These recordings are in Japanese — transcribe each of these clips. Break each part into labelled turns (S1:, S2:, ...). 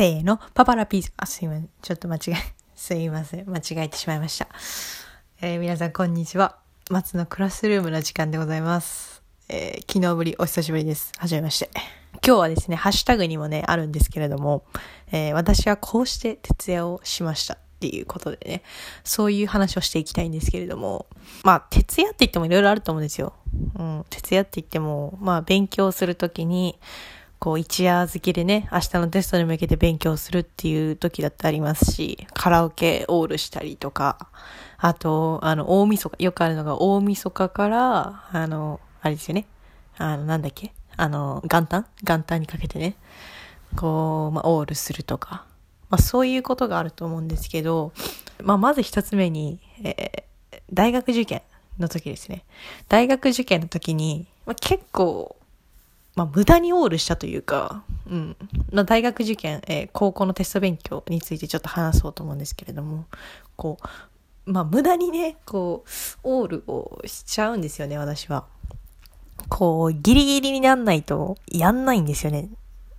S1: せーの、パパラピーズ。あ、すいません。ちょっと間違え、すいません。間違えてしまいました。えー、皆さん、こんにちは。松のクラスルームの時間でございます。えー、昨日ぶり、お久しぶりです。はじめまして。今日はですね、ハッシュタグにもね、あるんですけれども、えー、私はこうして徹夜をしました。っていうことでね、そういう話をしていきたいんですけれども、まあ、徹夜って言ってもいろいろあると思うんですよ。うん、徹夜って言っても、まあ、勉強するときに、こう一夜漬けでね、明日のテストに向けて勉強するっていう時だってありますし、カラオケオールしたりとか、あと、あの、大晦日、よくあるのが大晦日から、あの、あれですよね。あの、なんだっけ？あの、元旦？元旦にかけてね、こう、まあ、オールするとか、まあ、そういうことがあると思うんですけど、まあ、まず一つ目に、えー、大学受験の時ですね。大学受験の時に、まあ、結構、まあ、無駄にオールしたというか、うん。まあ、大学受験、えー、高校のテスト勉強についてちょっと話そうと思うんですけれども、こう、まあ、無駄にね、こう、オールをしちゃうんですよね、私は。こう、ギリギリになんないと、やんないんですよね。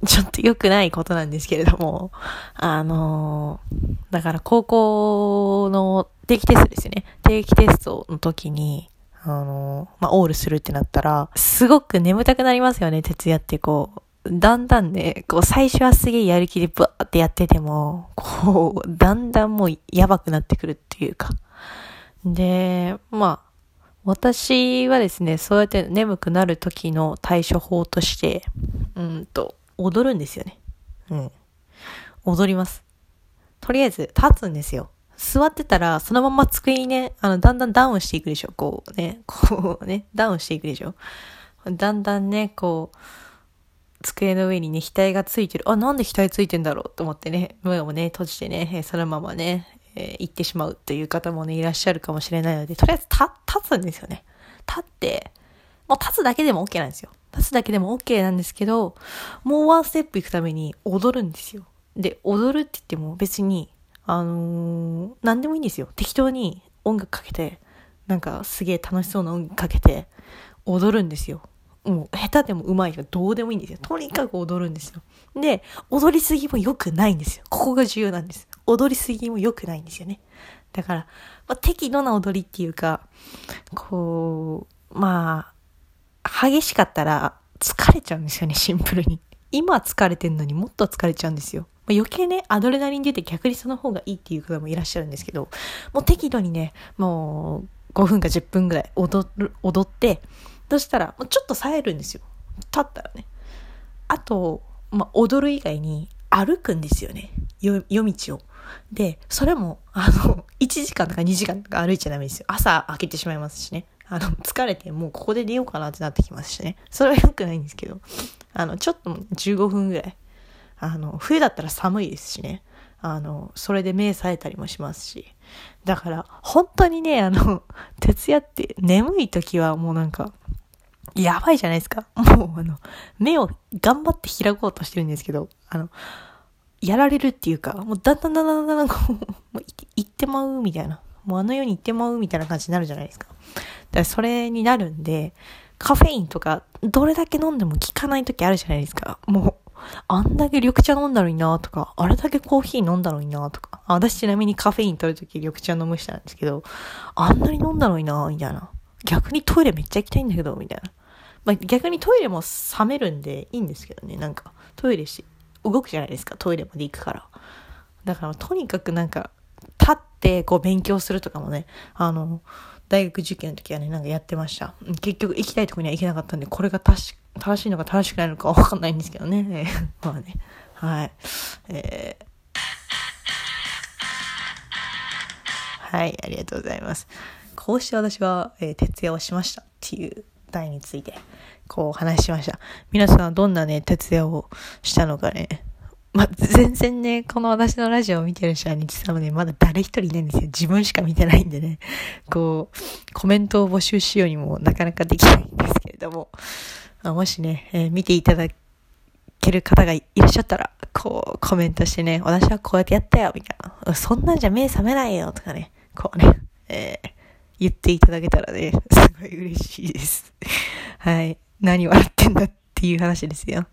S1: ちょっと良くないことなんですけれども、あのー、だから高校の定期テストですよね。定期テストの時に、あの、まあ、オールするってなったら、すごく眠たくなりますよね、徹夜ってこう。だんだんね、こう、最初はすげえやる気でブワーってやってても、こう、だんだんもうやばくなってくるっていうか。で、まあ、私はですね、そうやって眠くなる時の対処法として、うんと、踊るんですよね。うん。踊ります。とりあえず、立つんですよ。座ってたら、そのまま机にね、あの、だんだんダウンしていくでしょ。こうね、こうね、ダウンしていくでしょ。だんだんね、こう、机の上にね、額がついてる。あ、なんで額ついてんだろうと思ってね、目をね、閉じてね、そのままね、えー、行ってしまうという方もね、いらっしゃるかもしれないので、とりあえず立、立つんですよね。立って、もう立つだけでも OK なんですよ。立つだけでも OK なんですけど、もうワンステップ行くために踊るんですよ。で、踊るって言っても別に、あのー、何でもいいんですよ。適当に音楽かけて、なんかすげえ楽しそうな音楽かけて、踊るんですよ。もう下手でも上手いかどうでもいいんですよ。とにかく踊るんですよ。で、踊りすぎも良くないんですよ。ここが重要なんです。踊りすぎも良くないんですよね。だから、まあ、適度な踊りっていうか、こう、まあ、激しかったら疲れちゃうんですよね、シンプルに。今疲れてんのにもっと疲れちゃうんですよ。まあ、余計ね、アドレナリン出て逆にその方がいいっていう方もいらっしゃるんですけど、もう適度にね、もう5分か10分ぐらい踊る、踊って、そしたら、もうちょっと冴えるんですよ。立ったらね。あと、まあ、踊る以外に歩くんですよね。夜道を。で、それも、あの、1時間とか2時間とか歩いちゃダメですよ。朝開けてしまいますしね。あの、疲れてもうここで寝ようかなってなってきますしね。それは良くないんですけど、あの、ちょっと15分ぐらいあの、冬だったら寒いですしね。あの、それで目冴えたりもしますし。だから、本当にね、あの、徹夜って眠い時はもうなんか、やばいじゃないですか。もうあの、目を頑張って開こうとしてるんですけど、あの、やられるっていうか、もうだんだんだんだんだんだんこう、もう行ってまうみたいな。もうあの世に行ってまうみたいな感じになるじゃないですか。だからそれになるんで、カフェインとか、どれだけ飲んでも効かない時あるじゃないですか。もう、あんだけ緑茶飲んだのになとか、あれだけコーヒー飲んだのになとか、私ちなみにカフェイン取るとき緑茶飲む人なんですけど、あんなに飲んだのになみたいな。逆にトイレめっちゃ行きたいんだけど、みたいな。まあ、逆にトイレも冷めるんでいいんですけどね、なんか、トイレし、動くじゃないですか、トイレまで行くから。だから、とにかくなんか、立ってこう勉強するとかもね、あの、大学受験の時はね、なんかやってました。結局行きたいとこには行けなかったんで、これが確か正しいのか正しくないのかわかんないんですけどね。まあね。はい。えー、はい、ありがとうございます。こうして私は、えー、徹夜をしましたっていう題について、こう話しました。皆さんはどんなね、徹夜をしたのかね。まあ、全然ね、この私のラジオを見てる人はね、実はね、まだ誰一人いないんですよ。自分しか見てないんでね。こう、コメントを募集しようにもなかなかできないんですけれども。もしね、えー、見ていただける方がいらっしゃったら、こう、コメントしてね、私はこうやってやったよ、みたいな。そんなんじゃ目覚めないよ、とかね、こうね、えー、言っていただけたらね、すごい嬉しいです。はい。何笑ってんだっていう話ですよ。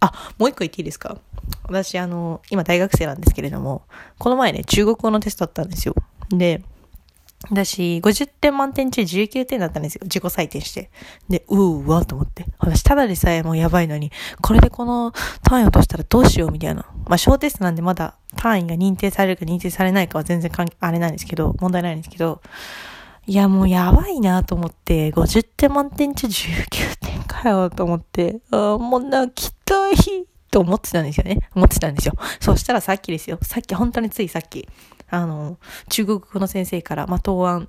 S1: あ、もう一個言っていいですか？私、あの、今大学生なんですけれども、この前ね、中国語のテストだったんですよ。で、私、50点満点中19点だったんですよ。自己採点して。で、うーわと思って。私、ただでさえもうやばいのに、これでこの単位落としたらどうしようみたいな。まあ、小テストなんでまだ単位が認定されるか認定されないかは全然あれなんですけど、問題ないんですけど、いや、もうやばいなと思って、50点満点中19点かよと思って、あもう泣きたいと思ってたんですよね。思ってたんですよ。そしたらさっきですよ。さっき、本当についさっき、あの、中国語の先生から、まあ、答案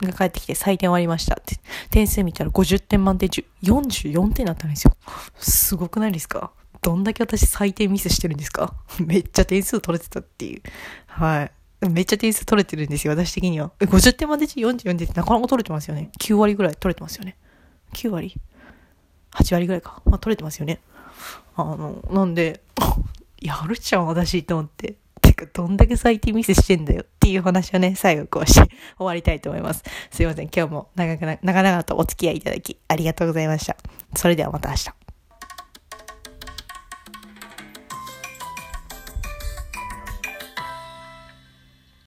S1: が返ってきて採点終わりましたって。点数見たら50点満点中44点だったんですよ。すごくないですか？どんだけ私採点ミスしてるんですか？めっちゃ点数取れてたっていう。はい。めっちゃ点数取れてるんですよ、私的には。え、50点まで44点ってなかなか取れてますよね。9割ぐらい取れてますよね。9割 ?8 割ぐらいか。まあ取れてますよね。あの、なんで、やるじゃん、私と思って。か、どんだけ最近ミスしてんだよっていう話をね、最後こうして終わりたいと思います。すいません。今日も長くな、長々とお付き合いいただきありがとうございました。それではまた明日。